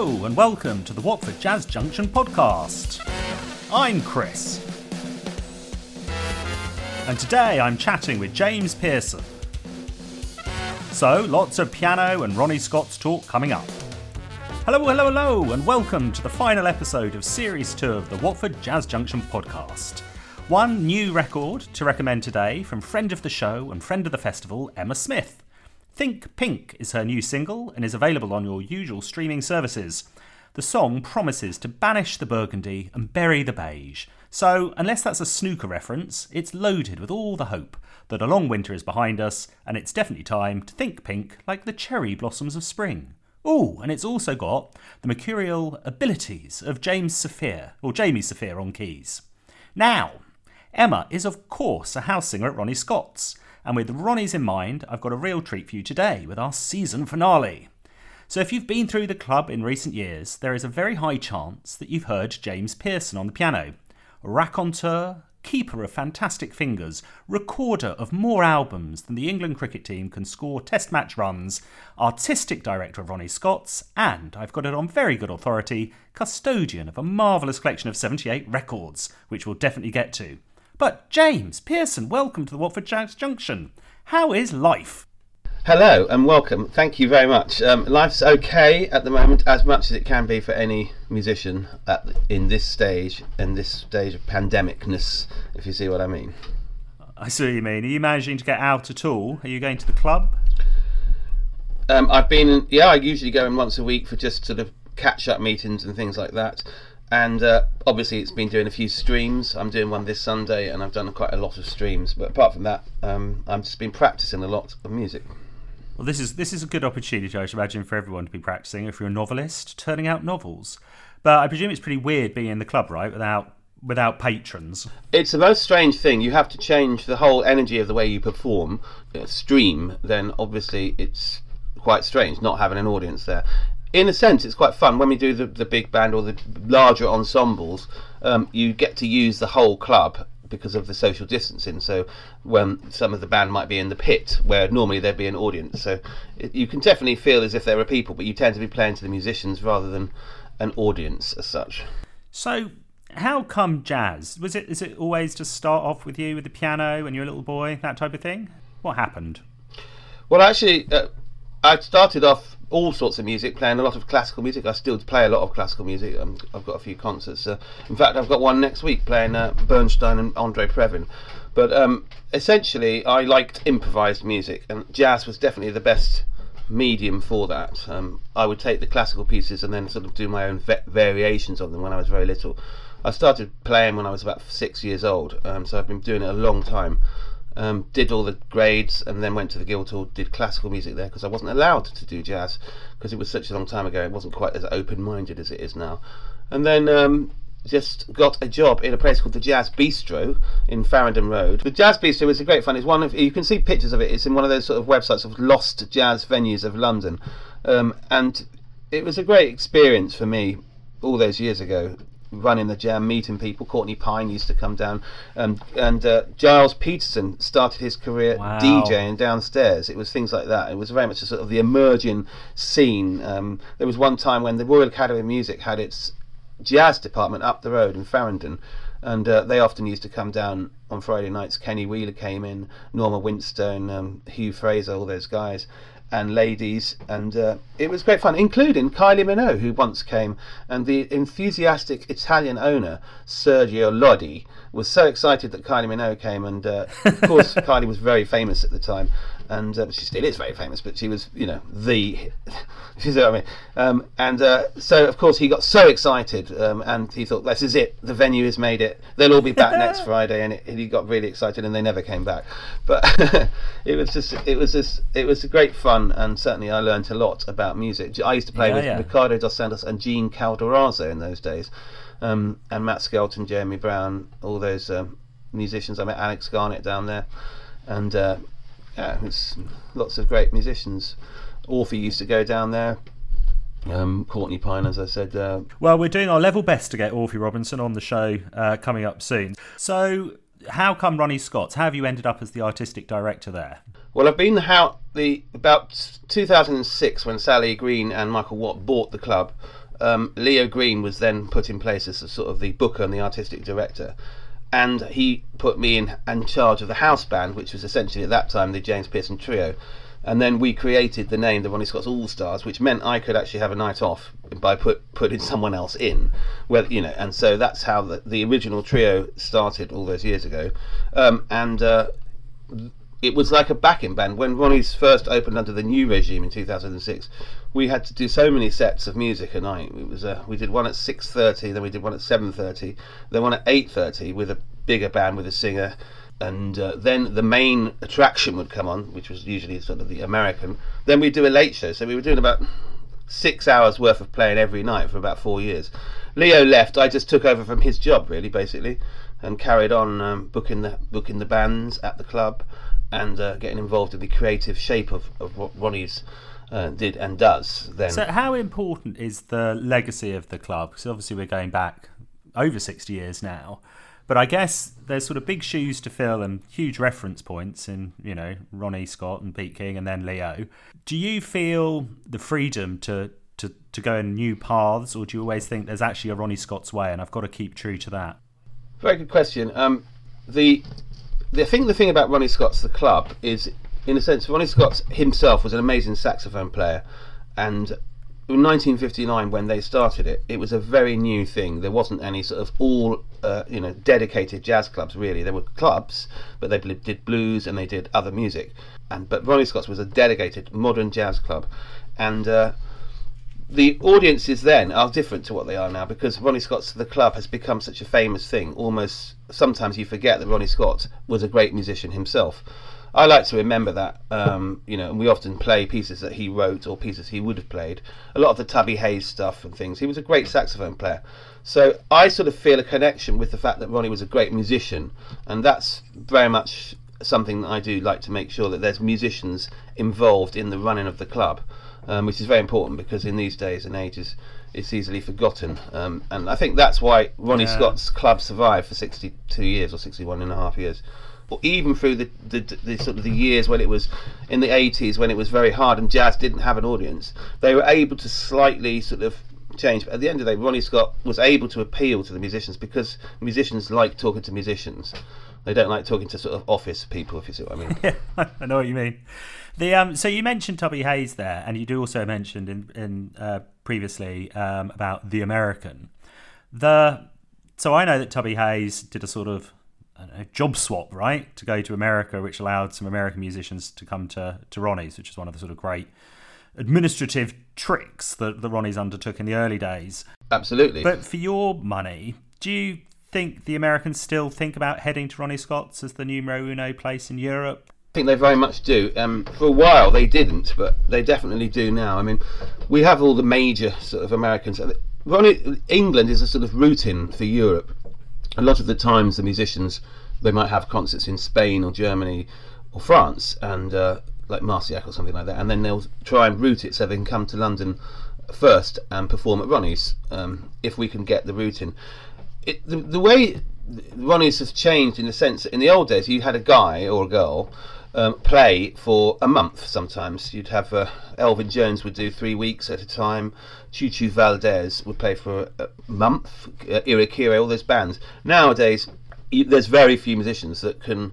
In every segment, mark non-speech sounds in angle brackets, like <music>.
Hello, and welcome to the Watford Jazz Junction podcast. I'm Chris. And today I'm chatting with James Pearson. So, lots of piano and Ronnie Scott's talk coming up. Hello, hello, hello, and welcome to the final episode of Series 2 of the Watford Jazz Junction podcast. One new record to recommend today from friend of the show and friend of the festival, Emma Smith. Think Pink is her new single and is available on your usual streaming services. The song promises to banish the burgundy and bury the beige. So, unless that's a snooker reference, it's loaded with all the hope that a long winter is behind us and it's definitely time to think pink like the cherry blossoms of spring. Oh, and it's also got the mercurial abilities of James Safir, or Jamie Safir on keys. Now, Emma is of course a house singer at Ronnie Scott's, and with Ronnie's in mind, I've got a real treat for you today with our season finale. So, if you've been through the club in recent years, there is a very high chance that you've heard James Pearson on the piano. Raconteur, keeper of fantastic fingers, recorder of more albums than the England cricket team can score test match runs, artistic director of Ronnie Scott's, and, I've got it on very good authority, custodian of a marvellous collection of 78 records, which we'll definitely get to. But, James Pearson, welcome to the Watford Jazz Junction. How is life? Hello and welcome. Thank you very much. Um, life's okay at the moment, as much as it can be for any musician at, in this stage, in this stage of pandemicness, if you see what I mean. I see what you mean. Are you managing to get out at all? Are you going to the club? Um, I've been, yeah, I usually go in once a week for just sort of catch up meetings and things like that and uh, obviously it's been doing a few streams. I'm doing one this Sunday, and I've done quite a lot of streams. But apart from that, um, I've just been practicing a lot of music. Well, this is this is a good opportunity, I should imagine, for everyone to be practicing. If you're a novelist, turning out novels. But I presume it's pretty weird being in the club, right, without without patrons. It's the most strange thing. You have to change the whole energy of the way you perform. Uh, stream, then obviously it's quite strange not having an audience there in a sense, it's quite fun when we do the, the big band or the larger ensembles. Um, you get to use the whole club because of the social distancing. So when some of the band might be in the pit where normally there'd be an audience, so it, you can definitely feel as if there are people, but you tend to be playing to the musicians rather than an audience as such. So. How come jazz? Was it is it always to start off with you with the piano when you're a little boy, that type of thing? What happened? Well, actually, uh, I started off all sorts of music, playing a lot of classical music. I still play a lot of classical music. Um, I've got a few concerts. Uh, in fact, I've got one next week playing uh, Bernstein and Andre Previn. But um, essentially, I liked improvised music, and jazz was definitely the best medium for that. Um, I would take the classical pieces and then sort of do my own va- variations on them when I was very little. I started playing when I was about six years old, um, so I've been doing it a long time um, did all the grades, and then went to the Guildhall, did classical music there because I wasn't allowed to do jazz because it was such a long time ago. It wasn't quite as open minded as it is now. And then um, just got a job in a place called the Jazz Bistro in Farringdon Road. The Jazz Bistro is a great fun. It's one of you can see pictures of it. It's in one of those sort of websites of lost jazz venues of London, um, and it was a great experience for me all those years ago running the jam, meeting people. Courtney Pine used to come down, um, and uh, Gilles Peterson started his career wow. DJing downstairs. It was things like that. It was very much a sort of the emerging scene. Um, there was one time when the Royal Academy of Music had its jazz department up the road in Farringdon. And uh, they often used to come down on Friday nights. Kenny Wheeler came in, Norma Winstone, um, Hugh Fraser, all those guys and ladies, and uh, it was great fun, including Kylie Minogue, who once came, and the enthusiastic Italian owner Sergio Lodi was so excited that Kylie Minogue came, and uh, of course <laughs> Kylie was very famous at the time, and uh, she still is very famous, but she was, you know, the, <laughs> you know what I mean. Um, and uh, so, of course, he got so excited, um, and he thought, "This is it. The venue has made it. They'll all be back <laughs> next Friday." And, it, and, he got really excited, and they never came back. But <laughs> it was just, it was just, it was great fun, and certainly I learned a lot about music. I used to play yeah, with yeah. Ricardo dos Santos and Gene Calderazzo in those days, um, and Matt Skelton, Jeremy Brown, all those um, musicians. I met Alex Garnett down there, and uh, yeah, it's lots of great musicians. Orphy used to go down there. Um, Courtney Pine, as I said. Uh, well, we're doing our level best to get Orphy Robinson on the show uh, coming up soon. So how come Ronnie Scott's? How have you ended up as the artistic director there? Well, I've been how the about 2006 when Sally Greene and Michael Watt bought the club. Um, Leo Green was then put in place as a sort of the booker and the artistic director, and he put me in, in charge of the house band, which was essentially at that time the James Pearson Trio. And then we created the name, the Ronnie Scott's All Stars, which meant I could actually have a night off by put putting <laughs> someone else in. Well, you know, and so that's how the, the original trio started all those years ago. Um, and uh, it was like a backing band when Ronnie's first opened under the new regime in 2006. We had to do so many sets of music a night. It was uh, we did one at 6:30, then we did one at 7:30, then one at 8:30 with a bigger band with a singer, and uh, then the main attraction would come on, which was usually sort of the American. Then we'd do a late show, so we were doing about six hours worth of playing every night for about four years. Leo left. I just took over from his job, really, basically, and carried on um, booking the booking the bands at the club and uh, getting involved in the creative shape of, of Ronnie's uh, did and does. Then, so how important is the legacy of the club? Because obviously we're going back over sixty years now, but I guess there's sort of big shoes to fill and huge reference points in you know Ronnie Scott and Pete King and then Leo. Do you feel the freedom to to, to go in new paths, or do you always think there's actually a Ronnie Scott's way, and I've got to keep true to that? Very good question. Um, the the thing the thing about Ronnie Scott's the club is in a sense Ronnie Scott himself was an amazing saxophone player and in 1959 when they started it it was a very new thing there wasn't any sort of all uh, you know dedicated jazz clubs really there were clubs but they did blues and they did other music and but Ronnie Scott's was a dedicated modern jazz club and uh, the audiences then are different to what they are now because Ronnie Scott's The Club has become such a famous thing. Almost sometimes you forget that Ronnie Scott was a great musician himself. I like to remember that, um, you know, and we often play pieces that he wrote or pieces he would have played. A lot of the Tubby Hayes stuff and things. He was a great saxophone player. So I sort of feel a connection with the fact that Ronnie was a great musician, and that's very much something that I do like to make sure that there's musicians involved in the running of the club um, which is very important because in these days and ages it's easily forgotten. Um, and I think that's why Ronnie yeah. Scott's club survived for 62 years or 61 and a half years. Even through the, the, the, sort of the years when it was in the 80s when it was very hard and jazz didn't have an audience, they were able to slightly sort of change. But at the end of the day, Ronnie Scott was able to appeal to the musicians because musicians like talking to musicians. They don't like talking to sort of office people, if you see what I mean. <laughs> yeah, I know what you mean. The um, so you mentioned Tubby Hayes there, and you do also mentioned in in uh, previously um, about the American. The so I know that Tubby Hayes did a sort of know, job swap, right, to go to America, which allowed some American musicians to come to to Ronnie's, which is one of the sort of great administrative tricks that the Ronnie's undertook in the early days. Absolutely. But for your money, do you think the Americans still think about heading to Ronnie Scott's as the numero uno place in Europe? I think they very much do. Um, for a while they didn't, but they definitely do now. I mean, we have all the major sort of Americans. Ronnie, England is a sort of routine for Europe. A lot of the times, the musicians they might have concerts in Spain or Germany or France, and uh, like Marciac or something like that, and then they'll try and route it so they can come to London first and perform at Ronnie's um, if we can get the route in. It, the, the way Ronnie's has changed in the sense that in the old days you had a guy or a girl um, play for a month sometimes. You'd have uh, Elvin Jones would do three weeks at a time. Chucho Valdés would play for a, month. Uh, Irakere, all those bands. Nowadays, you, there's very few musicians that can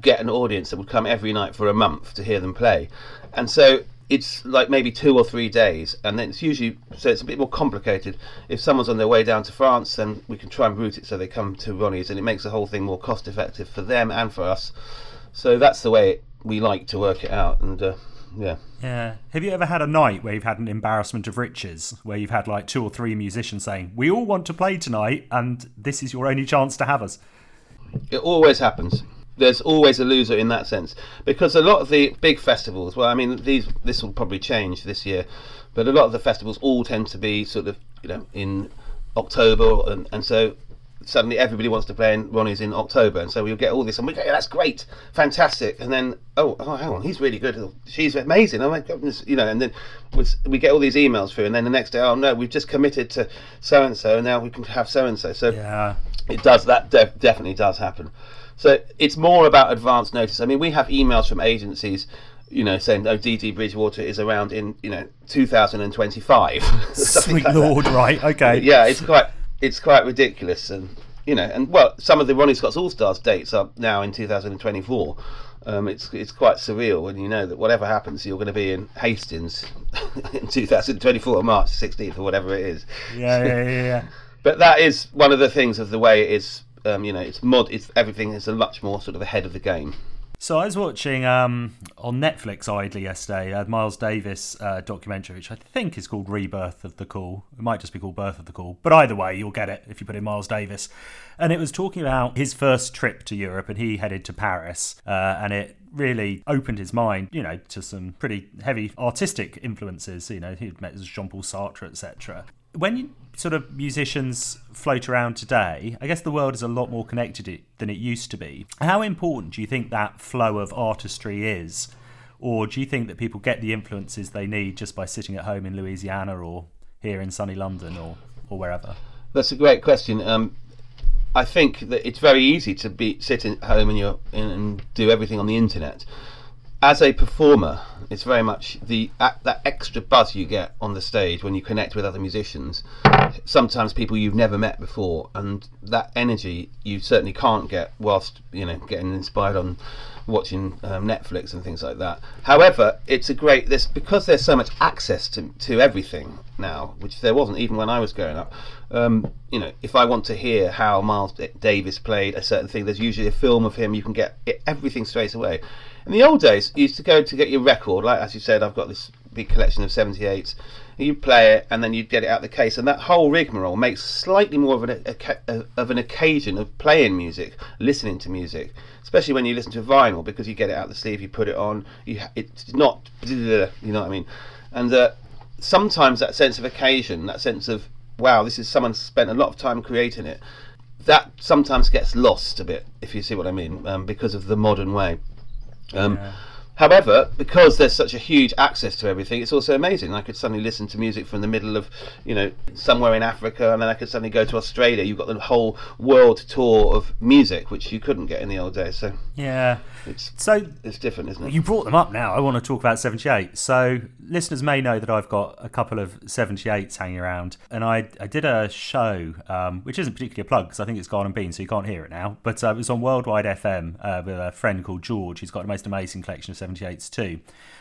get an audience that would come every night for a month to hear them play. And so it's like maybe two or three days, and then it's usually so it's a bit more complicated. If someone's on their way down to France, then we can try and route it so they come to Ronnie's, and it makes the whole thing more cost effective for them and for us. So that's the way we like to work it out, and uh, yeah. Yeah. Have you ever had a night where you've had an embarrassment of riches, where you've had like two or three musicians saying, "We all want to play tonight, and this is your only chance to have us"? It always happens. There's always a loser in that sense because a lot of the big festivals. Well, I mean, these this will probably change this year, but a lot of the festivals all tend to be sort of you know in October, and, and so suddenly everybody wants to play in Ronnie's in October, and so we'll get all this, and we go, yeah, that's great, fantastic, and then oh, oh, hang on, he's really good, she's amazing, oh my goodness, you know, and then we get all these emails through, and then the next day, oh no, we've just committed to so and so, and now we can have so and so. So yeah, it does that definitely does happen. So it's more about advance notice. I mean, we have emails from agencies, you know, saying, "Oh, Dee Dee Bridgewater is around in you know 2025." <laughs> Sweet like lord, that. right? Okay. Yeah, it's quite it's quite ridiculous, and you know, and well, some of the Ronnie Scott's All Stars dates are now in 2024. Um, it's it's quite surreal when you know that whatever happens, you're going to be in Hastings <laughs> in 2024, March 16th or whatever it is. Yeah, yeah, yeah. yeah. <laughs> but that is one of the things of the way it is. Um, you know, it's mod. It's everything is a much more sort of ahead of the game. So I was watching um, on Netflix idly yesterday a Miles Davis uh, documentary, which I think is called Rebirth of the Cool. It might just be called Birth of the Cool, but either way, you'll get it if you put in Miles Davis. And it was talking about his first trip to Europe, and he headed to Paris, uh, and it really opened his mind, you know, to some pretty heavy artistic influences. You know, he'd met Jean Paul Sartre, etc. When you sort of musicians float around today, I guess the world is a lot more connected than it used to be. How important do you think that flow of artistry is? Or do you think that people get the influences they need just by sitting at home in Louisiana or here in sunny London or, or wherever? That's a great question. Um, I think that it's very easy to be sit at home and you and do everything on the internet as a performer, it's very much the that extra buzz you get on the stage when you connect with other musicians. Sometimes people you've never met before, and that energy you certainly can't get whilst you know getting inspired on watching um, Netflix and things like that. However, it's a great this because there's so much access to to everything now, which there wasn't even when I was growing up. Um, you know, if I want to hear how Miles Davis played a certain thing, there's usually a film of him. You can get everything straight away. In the old days, you used to go to get your record, like as you said, I've got this big collection of 78s. You play it, and then you'd get it out the case, and that whole rigmarole makes slightly more of an, a, of an occasion of playing music, listening to music, especially when you listen to vinyl, because you get it out the sleeve, you put it on, you it's not, you know what I mean, and uh, sometimes that sense of occasion, that sense of wow, this is someone spent a lot of time creating it. That sometimes gets lost a bit, if you see what I mean, um, because of the modern way. Um, yeah. However, because there's such a huge access to everything, it's also amazing. I could suddenly listen to music from the middle of, you know, somewhere in Africa, and then I could suddenly go to Australia. You've got the whole world tour of music, which you couldn't get in the old days. So yeah, it's so it's different, isn't it? You brought them up now. I want to talk about 78. So listeners may know that I've got a couple of 78s hanging around, and I I did a show, um, which isn't particularly a plug because I think it's gone and been, so you can't hear it now. But uh, it was on Worldwide FM uh, with a friend called George. He's got the most amazing collection of 78s too.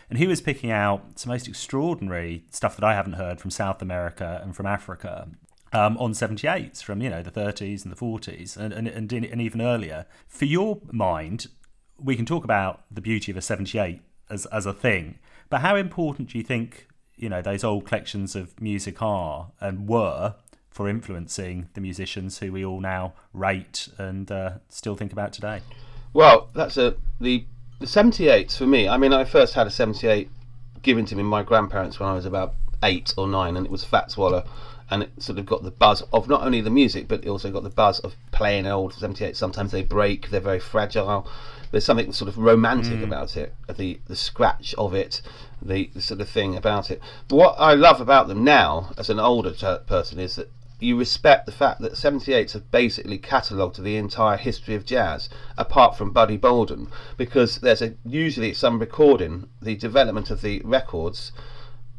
And he was picking out some most extraordinary stuff that I haven't heard from South America and from Africa. Um, on 78s from you know the 30s and the 40s and, and, and, and even earlier. For your mind, we can talk about the beauty of a 78 as, as a thing, but how important do you think you know those old collections of music are and were for influencing the musicians who we all now rate and uh, still think about today? Well, that's a the the 78s for me, I mean, I first had a 78 given to me by my grandparents when I was about eight or nine, and it was Fats Waller. And it sort of got the buzz of not only the music, but it also got the buzz of playing an old 78. Sometimes they break, they're very fragile. There's something sort of romantic mm. about it, the the scratch of it, the, the, sort of thing about it. But what I love about them now, as an older person, is that you respect the fact that 78s have basically catalogued the entire history of jazz, apart from Buddy Bolden, because there's a usually some recording, the development of the records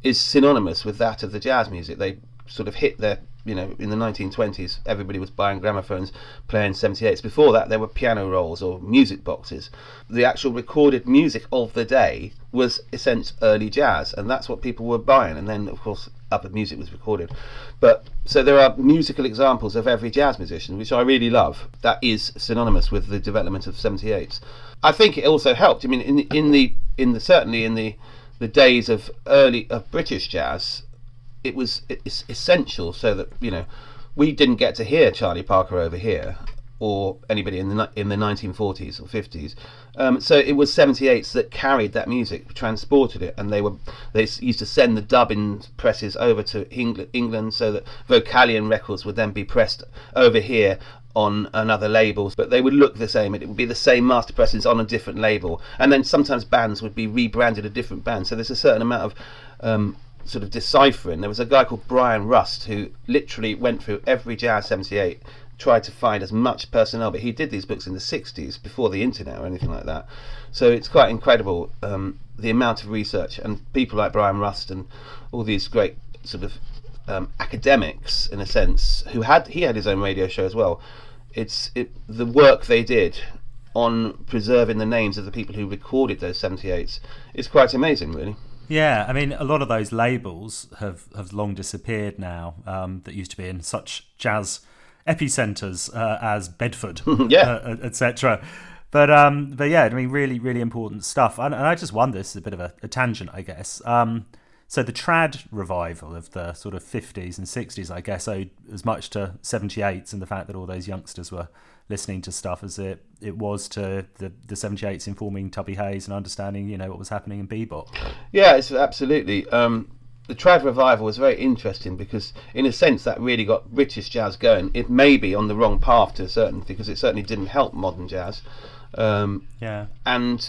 is synonymous with that of the jazz music. They sort of hit their you know, in the 1920s, everybody was buying gramophones, playing 78s. Before that, there were piano rolls or music boxes. The actual recorded music of the day was essentially early jazz, and that's what people were buying. And then, of course, other music was recorded. But so there are musical examples of every jazz musician, which I really love. That is synonymous with the development of 78s. I think it also helped. I mean, in in the in the certainly in the the days of early of British jazz, it was it's essential so that you know we didn't get to hear Charlie Parker over here or anybody in the in the 1940s or 50s. Um, so it was 78s that carried that music, transported it, and they were they used to send the dubbing presses over to England, England so that Vocalion records would then be pressed over here on another labels, but they would look the same. It would be the same master presses on a different label, and then sometimes bands would be rebranded a different band. So there's a certain amount of um, sort of deciphering. There was a guy called Brian Rust who literally went through every Jazz 78 tried to find as much personnel, but he did these books in the 60s before the internet or anything like that. So it's quite incredible um, the amount of research and people like Brian Rust and all these great sort of um, academics, in a sense, who had he had his own radio show as well. It's it, the work they did on preserving the names of the people who recorded those 78s is quite amazing, really. Yeah, I mean, a lot of those labels have, have long disappeared now um, that used to be in such jazz epicenters uh, as Bedford, <laughs> yeah, uh, etc. But um, but yeah, I mean, really, really important stuff. And, and I just wonder. This is a bit of a, a tangent, I guess. Um, so the trad revival of the sort of 50s and 60s, I guess, owed as much to 78s and the fact that all those youngsters were listening to stuff as it, it was to the, the 78s informing Tubby Hayes and understanding, you know, what was happening in bebop. Yeah, it's absolutely. Um, the trad revival was very interesting because, in a sense, that really got British jazz going. It may be on the wrong path to a certain because it certainly didn't help modern jazz. Um, yeah, and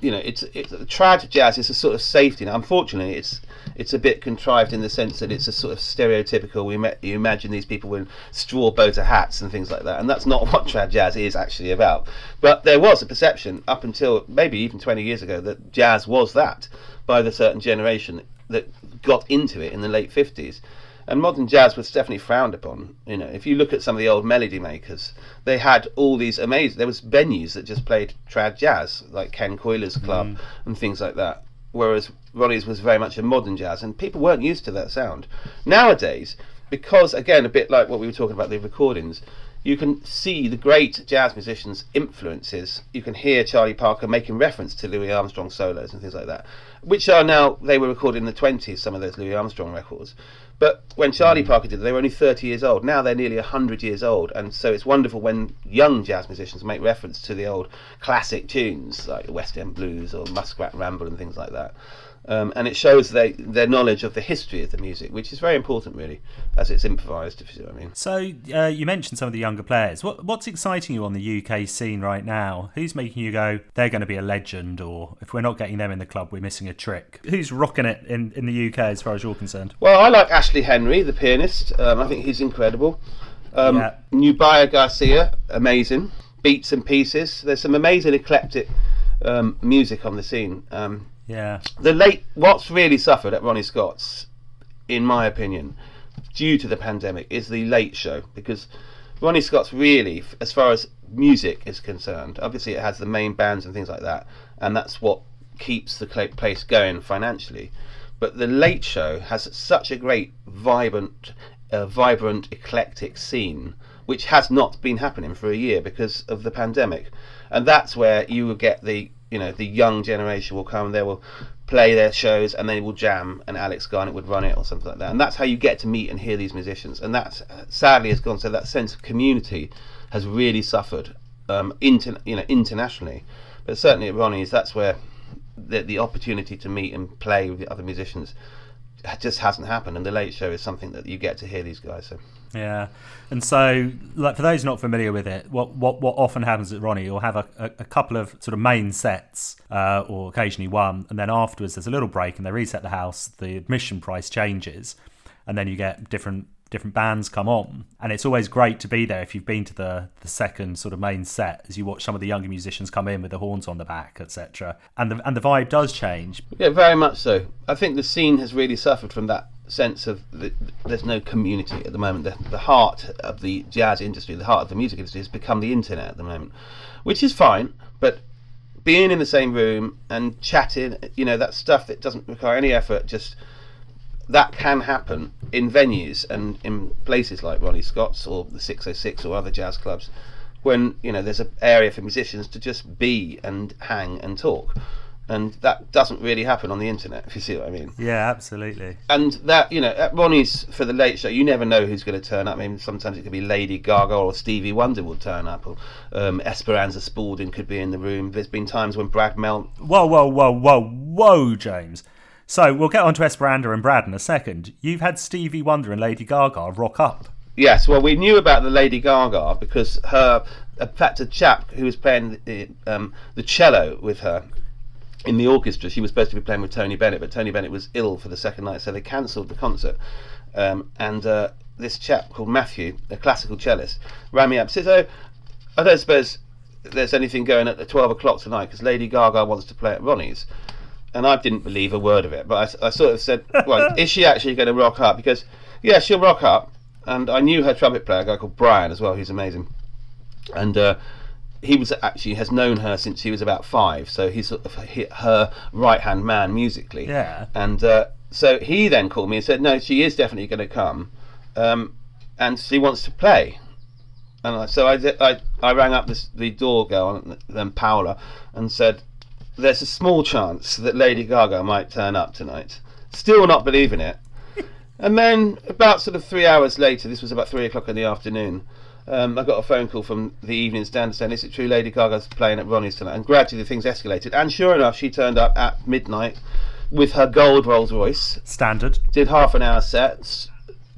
you know, it's it's trad jazz is a sort of safety. Now, unfortunately, it's it's a bit contrived in the sense that it's a sort of stereotypical. We met, you imagine these people with straw boater hats and things like that, and that's not <laughs> what trad jazz is actually about. But there was a perception up until maybe even 20 years ago that jazz was that by the certain generation that got into it in the late 50s and modern jazz was definitely frowned upon. You know, if you look at some of the old melody makers, they had all these amazing. There was venues that just played trad jazz, like Ken Colyer's club mm. and things like that. Whereas Ronnie's was very much a modern jazz, and people weren't used to that sound. Nowadays, because again, a bit like what we were talking about the recordings, you can see the great jazz musicians' influences. You can hear Charlie Parker making reference to Louis Armstrong solos and things like that, which are now they were recorded in the 20s. Some of those Louis Armstrong records, but when Charlie mm. Parker did it, they were only 30 years old. Now they're nearly 100 years old. And so it's wonderful when young jazz musicians make reference to the old classic tunes like the West End Blues or Muskrat Ramble and things like that. Um, and it shows they, their knowledge of the history of the music, which is very important, really, as it's improvised. If you see what I mean. So uh, you mentioned some of the younger players. What, what's exciting you on the UK scene right now? Who's making you go, they're going to be a legend, or if we're not getting them in the club, we're missing a trick? Who's rocking it in, in the UK as far as you're concerned? Well, I like Ashley Henry, the pianist. Um, I think he's incredible. Um, yeah. Nubia Garcia, amazing. Beats and pieces. There's some amazing eclectic um, music on the scene. Um, yeah. The late what's really suffered at Ronnie Scott's, in my opinion, due to the pandemic, is the late show because Ronnie Scott's really, as far as music is concerned, obviously it has the main bands and things like that, and that's what keeps the place going financially. But the late show has such a great, vibrant, uh, vibrant, eclectic scene, which has not been happening for a year because of the pandemic, and that's where you will get the you know the young generation will come they will play their shows and they will jam and alex garnett would run it or something like that. And that's how you get to meet and hear these musicians. And that sadly has gone. So that sense of community has really suffered um, inter, you know internationally. But certainly at ronnie's that's where the, the opportunity to meet and play with the other musicians just hasn't happened and the late show is something that you get to hear these guys so yeah, and so like for those not familiar with it, what what what often happens at Ronnie, you'll have a, a, a couple of sort of main sets, uh, or occasionally one, and then afterwards there's a little break and they reset the house. The admission price changes, and then you get different different bands come on and it's always great to be there if you've been to the the second sort of main set as you watch some of the younger musicians come in with the horns on the back etc and the and the vibe does change yeah very much so i think the scene has really suffered from that sense of the, there's no community at the moment. The, the heart of the jazz industry, the heart of the music industry, has become the internet at the moment, which is fine. But being in the same room and chatting, you know, that stuff that doesn't require any effort, just that can happen in venues and in places like Ronnie Scott's or the 606 or other jazz clubs, when you know there's an area for musicians to just be and hang and talk. And that doesn't really happen on the internet <laughs> if you see what i mean. Yeah absolutely. And that you know at ronnie's for the late show you never know who's going to turn up. I mean sometimes it could be lady gaga or stevie wonder will turn up or um, esperanza spalding could be in the room. There's been times when brad mel whoa whoa whoa whoa whoa james so we'll get on to esperanza and brad in a second you've had stevie wonder and lady gaga rock up yes well we knew about the lady gaga because her in fact a chap who was playing the, um, the cello with her in the orchestra, she was supposed to be playing with Tony Bennett, but Tony Bennett was ill for the second night, so they cancelled the concert. Um, and uh, this chap called Matthew, a classical cellist, rang me up. Says, "Oh, I don't suppose there's anything going at twelve o'clock tonight because Lady Gaga wants to play at Ronnie's." And I didn't believe a word of it, but I, I sort of said, "Well, <laughs> is she actually going to rock up?" Because yeah, she'll rock up. And I knew her trumpet player, a guy called Brian as well. He's amazing, and. Uh, he was actually has known her since he was about five, so he's sort of her right hand man musically. Yeah. And uh, so he then called me and said, "No, she is definitely going to come, um, and she wants to play." And I, so I, I, I rang up this, the door girl, then Paola, and said, "There's a small chance that Lady Gaga might turn up tonight." Still not believing it. <laughs> and then about sort of three hours later, this was about three o'clock in the afternoon. Um, I got a phone call from the Evening Standard saying, "Is it true Lady Gaga's playing at Ronnie's tonight?" And gradually things escalated, and sure enough, she turned up at midnight with her gold Rolls Royce. Standard. Did half an hour set,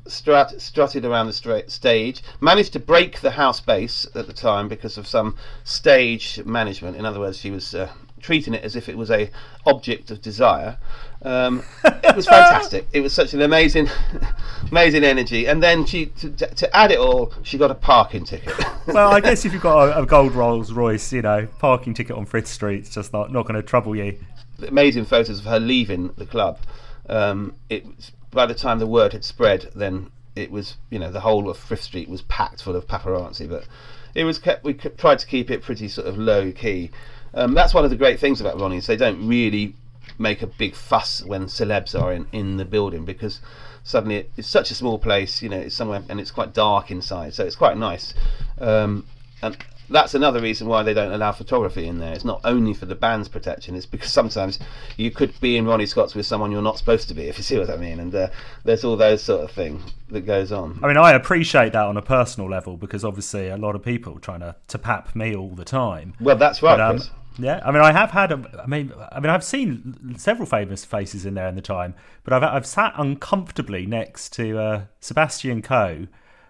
strut, strutted around the stra- stage, managed to break the house bass at the time because of some stage management. In other words, she was uh, treating it as if it was a object of desire. Um, it was fantastic. It was such an amazing, <laughs> amazing energy. And then she, to, to add it all, she got a parking ticket. <laughs> well, I guess if you've got a, a gold Rolls Royce, you know, parking ticket on Frith Street, it's just not not going to trouble you. Amazing photos of her leaving the club. Um, it by the time the word had spread, then it was you know the whole of Frith Street was packed full of paparazzi. But it was kept. We tried to keep it pretty sort of low key. Um, that's one of the great things about Ronnie's. They don't really make a big fuss when celebs are in, in the building because suddenly it, it's such a small place, you know, it's somewhere and it's quite dark inside, so it's quite nice. Um, and that's another reason why they don't allow photography in there. It's not only for the band's protection; it's because sometimes you could be in Ronnie Scott's with someone you're not supposed to be, if you see what I mean. And uh, there's all those sort of things that goes on. I mean, I appreciate that on a personal level because obviously a lot of people trying to to pap me all the time. Well, that's right. But, um, yeah, I mean, I have had. A, I mean, I mean, I've seen several famous faces in there in the time, but I've I've sat uncomfortably next to uh, Sebastian Coe,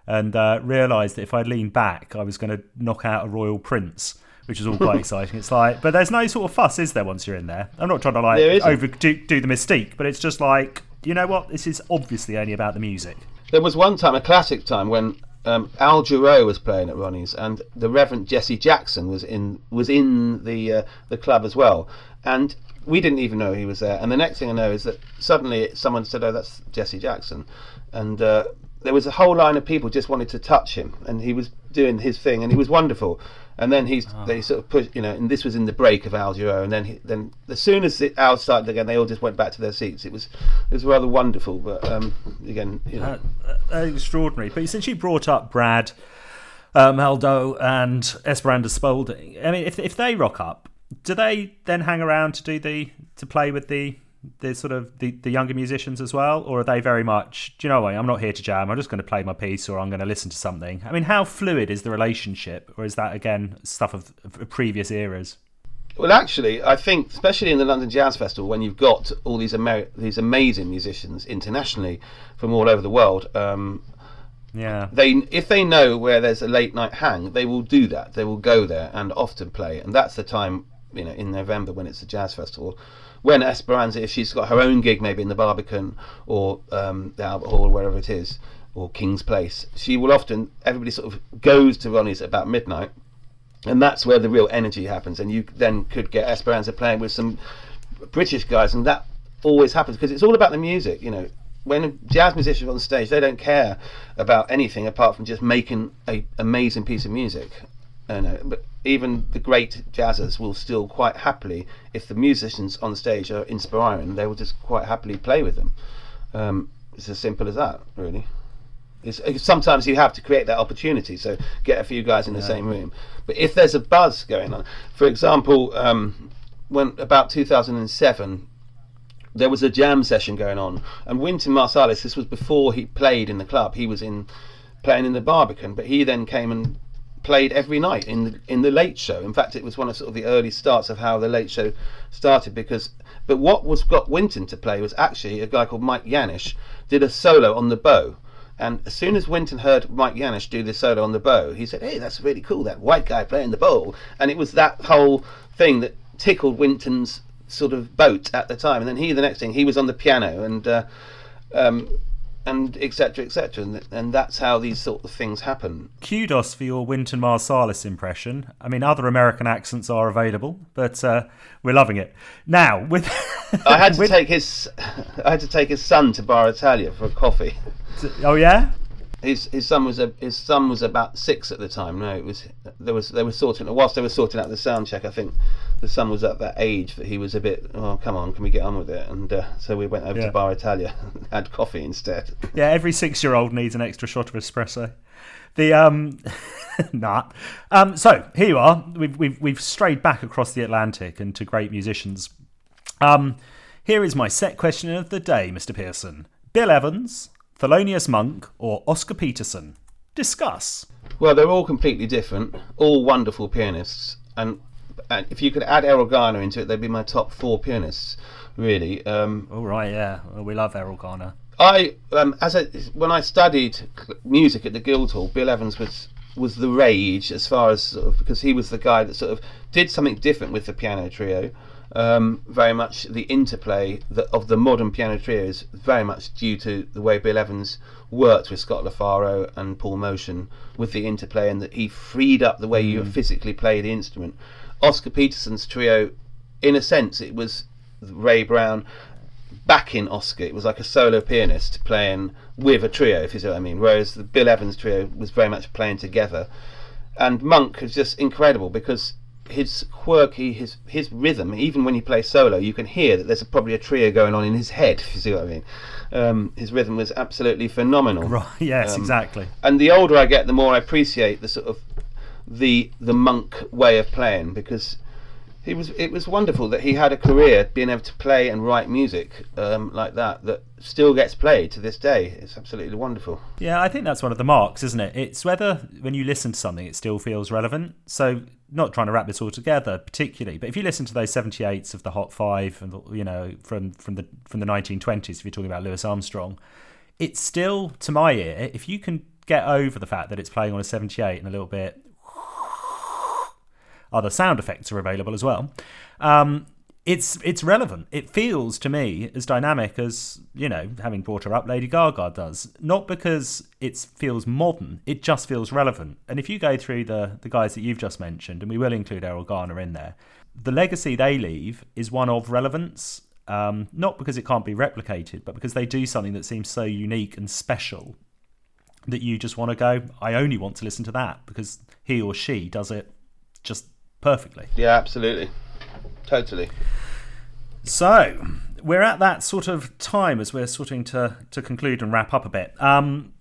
and uh, realised that if I leaned back, I was going to knock out a royal prince, which is all quite <laughs> exciting. It's like, but there's no sort of fuss, is there? Once you're in there, I'm not trying to like overdo do the mystique, but it's just like, you know what? This is obviously only about the music. There was one time, a classic time, when um, Al Jarreau was playing at Ronnie's, and the Reverend Jesse Jackson was in was in the uh, the club as well, and we didn't even know he was there. And the next thing I know is that suddenly someone said, "Oh, that's Jesse Jackson," and uh, there was a whole line of people just wanted to touch him, and he was doing his thing, and he was wonderful. And then he's oh. they sort of pushed, you know, and this was in the break of Al Jarreau, and then he, then as soon as it, Al started again, they all just went back to their seats. It was it was rather wonderful, but um, again, you know. Uh, uh, extraordinary. But since you brought up Brad, um, Aldo, and Esperanza Spalding, I mean, if if they rock up, do they then hang around to do the to play with the the sort of the, the younger musicians as well, or are they very much? Do you know what? I'm not here to jam. I'm just going to play my piece, or I'm going to listen to something. I mean, how fluid is the relationship, or is that again stuff of, of previous eras? Well, actually, I think, especially in the London Jazz Festival, when you've got all these these amazing musicians internationally from all over the world, um, yeah, they if they know where there's a late night hang, they will do that. They will go there and often play, and that's the time, you know, in November when it's a jazz festival when Esperanza, if she's got her own gig, maybe in the Barbican or um, the Albert Hall, or wherever it is, or King's Place, she will often everybody sort of goes to Ronnie's about midnight, and that's where the real energy happens. And you then could get Esperanza playing with some British guys, and that always happens because it's all about the music, you know. When jazz musicians are on stage, they don't care about anything apart from just making a amazing piece of music. Uh, but even the great jazzers will still quite happily, if the musicians on stage are inspiring, they will just quite happily play with them. Um, it's as simple as that, really. It's, sometimes you have to create that opportunity, so get a few guys in the same room. But if there's a buzz going on, for example, um, when about 2007, there was a jam session going on, and Wynton Marsalis. This was before he played in the club. He was in playing in the Barbican, but he then came and played every night in the, in the late show. In fact, it was one of sort of the early starts of how the late show started. Because, but what was got wynton to play was actually a guy called Mike Janisch did a solo on the bow. And as soon as Wynton heard Mike Janisch do the solo on the bow, he said, "Hey, that's really cool. That white guy playing the bow." And it was that whole thing that tickled Wynton's sort of boat at the time. And then he, the next thing, he was on the piano and. Uh, um, and etc. etc. And, and that's how these sort of things happen. Kudos for your wynton Marsalis impression. I mean, other American accents are available, but uh, we're loving it. Now, with <laughs> I had to with... take his <laughs> I had to take his son to Bar Italia for a coffee. Oh yeah. His his son was a his son was about six at the time. No, it was there was they were sorting whilst they were sorting out the sound check. I think the son was at that age that he was a bit. Oh, come on, can we get on with it? And uh, so we went over yeah. to Bar Italia, and had coffee instead. Yeah, every six-year-old needs an extra shot of espresso. The um, <laughs> nah. Um, so here you are. We've we've we've strayed back across the Atlantic and to great musicians. Um, here is my set question of the day, Mr. Pearson. Bill Evans, Thelonious Monk, or Oscar Peterson? Discuss. Well, they're all completely different, all wonderful pianists, and, and if you could add Erroll Garner into it, they'd be my top four pianists, really. Um, all right, yeah, well, we love Erroll Garner. I, um, as a, when I studied music at the Guildhall, Bill Evans was was the rage as far as sort of, because he was the guy that sort of did something different with the piano trio um, very much the interplay of the modern piano trio is very much due to the way Bill Evans worked with Scott LaFaro and Paul Motian with the interplay, and that he freed up the way mm. you physically play the instrument. Oscar Peterson's trio, in a sense, it was Ray Brown back in Oscar. It was like a solo pianist playing with a trio, if you see what I mean. Whereas the Bill Evans trio was very much playing together. And Monk is just incredible because his quirky, his his rhythm. Even when he plays solo, you can hear that there's a, probably a trio going on in his head. <laughs> If you see what I mean, um, his rhythm was absolutely phenomenal. Right. <laughs> Yes. Um, exactly. And the older I get, the more I appreciate the sort of the the monk way of playing because he was it was wonderful that he had a career being able to play and write music um, like that that still gets played to this day. It's absolutely wonderful. Yeah i think that's one of the marks isn't it? It's whether when you listen to something it still feels relevant. So not trying to wrap this all together particularly but if you listen to those 78s of the hot five and you know from from the from the 1920s if you're talking about louis armstrong it's still to my ear if you can get over the fact that it's playing on a 78 and a little bit other sound effects are available as well. Um, it's it's relevant. It feels to me as dynamic as you know, having brought her up, Lady Gaga does. Not because it feels modern, it just feels relevant. And if you go through the the guys that you've just mentioned, and we will include Erroll Garner in there, the legacy they leave is one of relevance. Um, not because it can't be replicated, but because they do something that seems so unique and special that you just want to go. I only want to listen to that because he or she does it just perfectly. Yeah, absolutely. Totally. So, we're at that sort of time as we're sorting to, to conclude and wrap up a bit. Um,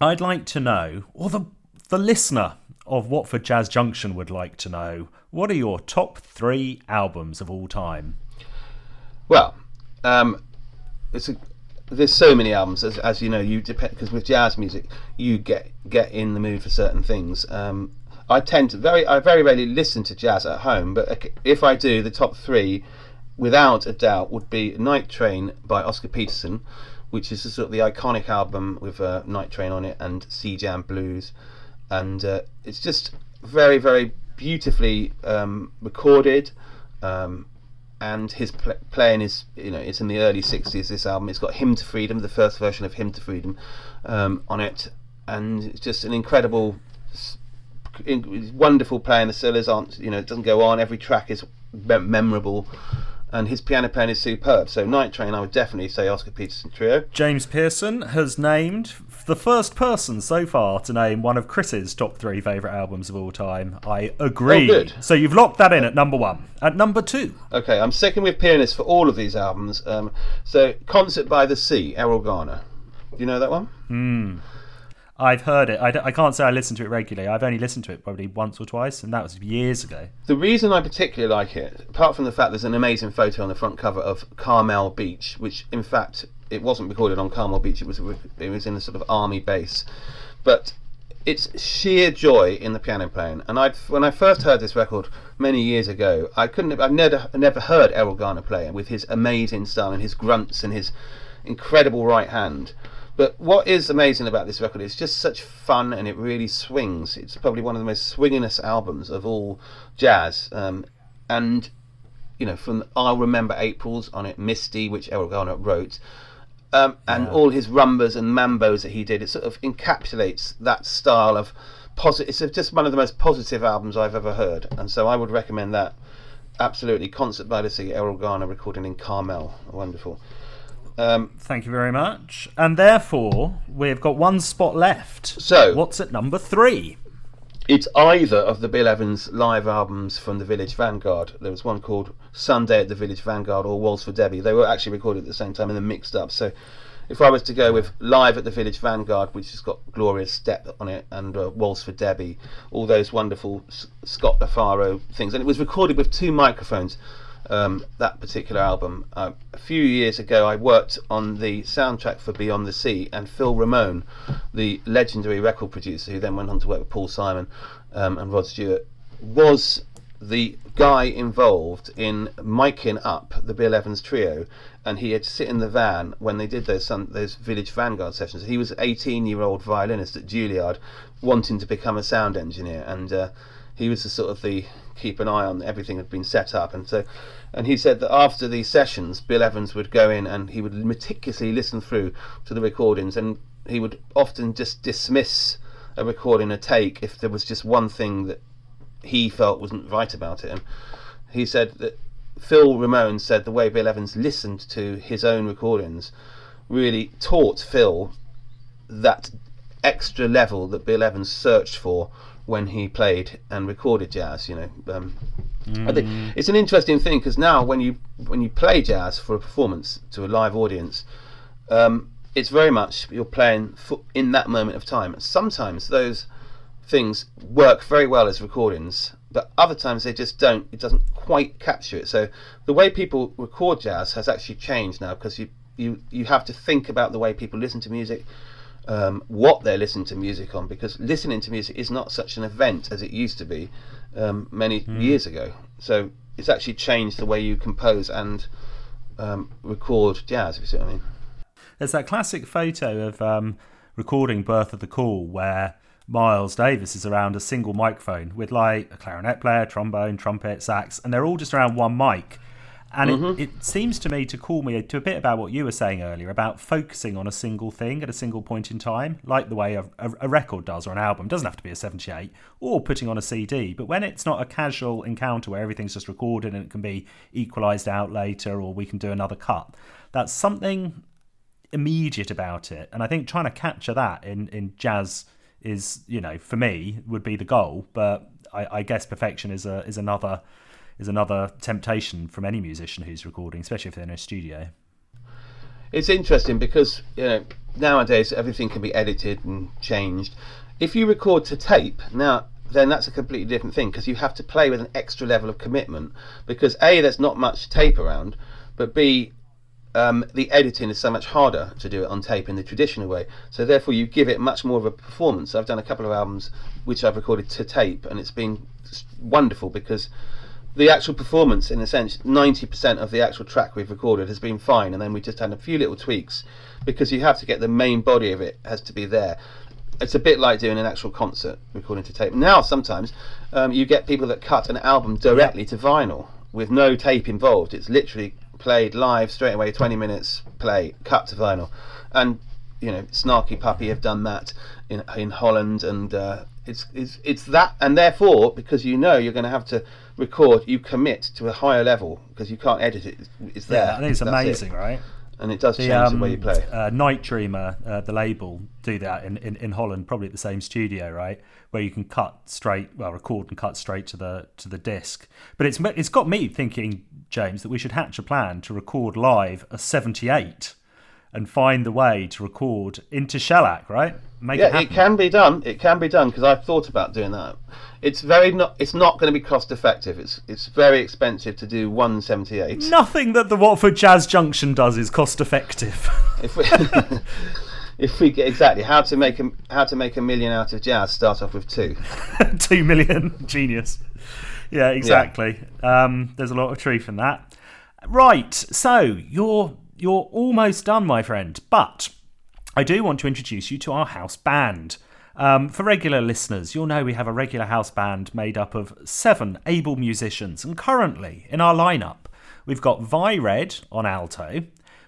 I'd like to know, or the, the listener of Watford Jazz Junction would like to know, what are your top three albums of all time? Well, um, it's a, there's so many albums as, as you know you depend because with jazz music you get get in the mood for certain things um, I tend to very I very rarely listen to jazz at home, but if I do, the top three, without a doubt, would be Night Train by Oscar Peterson, which is sort of the iconic album with uh, Night Train on it and C Jam Blues, and uh, it's just very very beautifully um, recorded. Um, and his pl- playing is, you know, it's in the early 60s. This album, it's got "Hymn to Freedom," the first version of "Hymn to Freedom," um, on it, and it's just an incredible wonderful playing. The solos aren't, you know, it doesn't go on. Every track is memorable, and his piano playing is superb. So Night Train, I would definitely say Oscar Peterson trio. James Pearson has named the first person so far to name one of Chris's top three favourite albums of all time. I agree. Oh, so you've locked that in at number one. At number two. Okay, I'm second with pianists for all of these albums. Um, so Concert by the Sea, Erroll Garner. Do you know that one? Hmm. I've heard it. I, I can't say I listen to it regularly. I've only listened to it probably once or twice, and that was years ago. The reason I particularly like it, apart from the fact there's an amazing photo on the front cover of Carmel Beach, which in fact it wasn't recorded on Carmel Beach. It was it was in a sort of army base, but it's sheer joy in the piano playing. And I, when I first heard this record many years ago, I couldn't. I've never never heard Erroll Garner play with his amazing style and his grunts and his incredible right hand. But what is amazing about this record is just such fun and it really swings. It's probably one of the most swingingest albums of all jazz. Um, and, you know, from I'll Remember April's on it, Misty, which Erroll Garner wrote, um, and all his rumbas and mambos that he did. It sort of encapsulates that style of positive. It's just one of the most positive albums I've ever heard, and so I would recommend that. Absolutely, concert by the sea, Erroll Garner recording in Carmel, wonderful. Um, Thank you very much. And therefore, we've got one spot left. So- what's at number three? it's either of the Bill Evans live albums from the Village Vanguard. There was one called Sunday at the Village Vanguard or Waltz for Debby. They were actually recorded at the same time and then mixed up. So if I was to go with Live at the Village Vanguard, which has got Gloria's Step on it and uh, Waltz for Debby, all those wonderful S- Scott LaFaro things. And it was recorded with two microphones. Um, that particular album. Uh, a few years ago, I worked on the soundtrack for Beyond the Sea, and Phil Ramone, the legendary record producer who then went on to work with Paul Simon um, and Rod Stewart, was the guy involved in miking up the Bill Evans trio, and he had to sit in the van when they did those sun, those Village Vanguard sessions. He was an 18-year-old violinist at Juilliard, wanting to become a sound engineer, and uh, he was the sort of the keep an eye on everything that had been set up, and so. And he said that after these sessions, Bill Evans would go in and he would meticulously listen through to the recordings, and he would often just dismiss a recording, a take, if there was just one thing that he felt wasn't right about it. And he said that Phil Ramone said the way Bill Evans listened to his own recordings really taught Phil that extra level that Bill Evans searched for when he played and recorded jazz. You know, um, I think it's an interesting thing because now when you when you play jazz for a performance to a live audience, um, it's very much you're playing for, in that moment of time. Sometimes those things work very well as recordings, but other times they just don't. It doesn't quite capture it. So the way people record jazz has actually changed now because you you you have to think about the way people listen to music. Um, what they're listening to music on because listening to music is not such an event as it used to be um, many years ago. So it's actually changed the way you compose and um, record jazz. If you see what I mean. There's that classic photo of um, recording Birth of the Cool where Miles Davis is around a single microphone with like a clarinet player, trombone, trumpet, sax, and they're all just around one mic. And it, mm-hmm. it seems to me to call me to a bit about what you were saying earlier about focusing on a single thing at a single point in time, like the way a, a, a record does or an album. It doesn't have to be a 78 or putting on a CD, but when it's not a casual encounter where everything's just recorded and it can be equalized out later or we can do another cut, that's something immediate about it. And I think trying to capture that in, in jazz is, you know, for me would be the goal. But I, I guess perfection is a is another is another temptation from any musician who's recording, especially if they're in a studio. It's interesting because you know nowadays everything can be edited and changed. If you record to tape now, then that's a completely different thing because you have to play with an extra level of commitment because a there's not much tape around, but b um, the editing is so much harder to do it on tape in the traditional way. So therefore, you give it much more of a performance. I've done a couple of albums which I've recorded to tape, and it's been wonderful because the actual performance, in a sense, 90% of the actual track we've recorded has been fine, and then we just had a few little tweaks because you have to get the main body of it has to be there. It's a bit like doing an actual concert recording to tape. Now, sometimes um, you get people that cut an album directly to vinyl with no tape involved. It's literally played live straight away, 20 minutes play, cut to vinyl. And, you know, Snarky Puppy have done that in, in Holland, and uh, it's, it's, it's that, and therefore, because you know you're going to have to record, you commit to a higher level because you can't edit it. It's there. Yeah, I think it's That's it. amazing, right? And it does The, change um, the way you play. Uh, Night Dreamer, uh, the label, do that in, in, in Holland, probably at the same studio, right? Where you can cut straight, well, record and cut straight to the to the disc. But it's it's got me thinking, James, that we should hatch a plan to record live a '78 and find the way to record into shellac, right? Make it Yeah, happen. it can be done. It can be done because I've thought about doing that. It's very not. It's not going to be cost effective. It's it's very expensive to do one seventy eight. Nothing that the Watford Jazz Junction does is cost effective. <laughs> If we <laughs> if we get exactly how to make a how to make a million out of jazz, start off with two. <laughs> Two million, genius. Yeah, exactly. Um, there's a lot of truth in that. Right, so you're you're almost done, my friend. But I do want to introduce you to our house band. Um, for regular listeners, you'll know we have a regular house band made up of seven able musicians, and currently in our lineup, we've got Vi Redd on alto,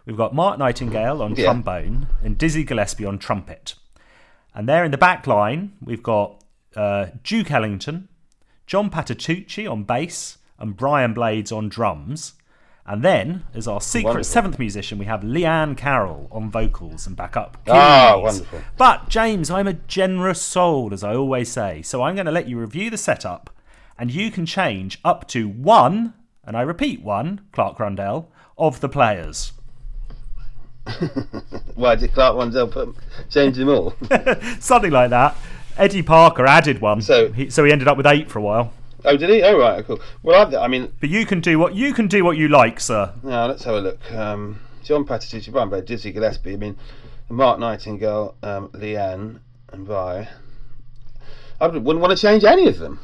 We've got Mark Nightingale on Yeah. trombone and Dizzy Gillespie on trumpet. And there in the back line, we've got uh, Duke Ellington, John Patitucci on bass, and Brian Blades on drums. And then, as our secret Wonderful. seventh musician, we have Liane Carroll on vocals and backup. Ah, wonderful. But, James, I'm a generous soul, as I always say. So I'm going to let you review the setup, and you can change up to one, and I repeat one, Clark Rundell, of the players. <laughs> Why did Clark Rundell put change them all? <laughs> Something like that. Eddie Parker added one, So- he, so he ended up with eight for a while. Oh, did he? Oh, right, cool. Well, I, I mean, But you can do what you can do what you like, sir. now let's have a look. Um, John Patitucci, Brian Blade, Dizzy Gillespie. I mean, Mark Nightingale, um, Liane, and Vi. I wouldn't want to change any of them.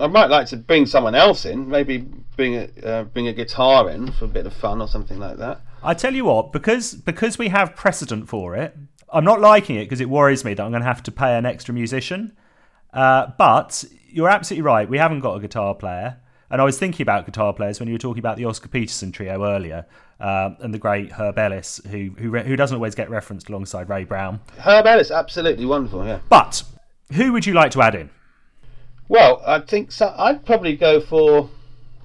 I might like to bring someone else in, maybe bring a uh, bring a guitar in for a bit of fun or something like that. I tell you what, because because we have precedent for it, I'm not liking it because it worries me that I'm going to have to pay an extra musician. Uh, but you're absolutely right. We haven't got a guitar player, and I was thinking about guitar players when you were talking about the Oscar Peterson trio earlier, uh, and the great Herb Ellis, who who, re- who doesn't always get referenced alongside Ray Brown. Herb Ellis, absolutely wonderful. Yeah. But who would you like to add in? Well, I think so. I'd probably go for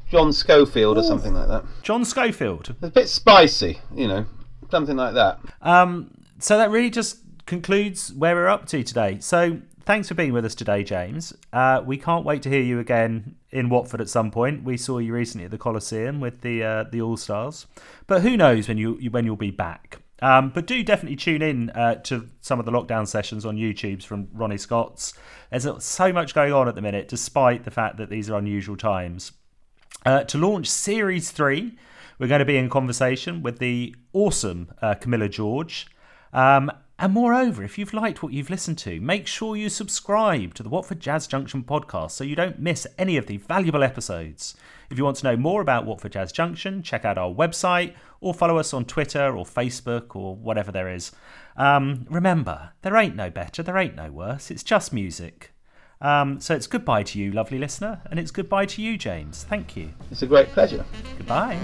John Scofield or something like that. John Scofield. A bit spicy, you know, something like that. Um, so that really just concludes where we're up to today. So thanks for being with us today, James. Uh, we can't wait to hear you again in Watford at some point. We saw you recently at the Coliseum with the uh, the All Stars, but who knows when you when you'll be back. Um, but do definitely tune in uh, to some of the lockdown sessions on YouTube's from Ronnie Scott's. There's so much going on at the minute, despite the fact that these are unusual times. Uh, to launch Series 3, we're going to be in conversation with the awesome uh, Camilla George. Um, and moreover, if you've liked what you've listened to, make sure you subscribe to the Watford Jazz Junction podcast so you don't miss any of the valuable episodes. If you want to know more about Watford Jazz Junction, check out our website or follow us on Twitter or Facebook or whatever there is. Um, remember, there ain't no better, there ain't no worse, it's just music. Um, so it's goodbye to you, lovely listener, and it's goodbye to you, James. Thank you. It's a great pleasure. Goodbye.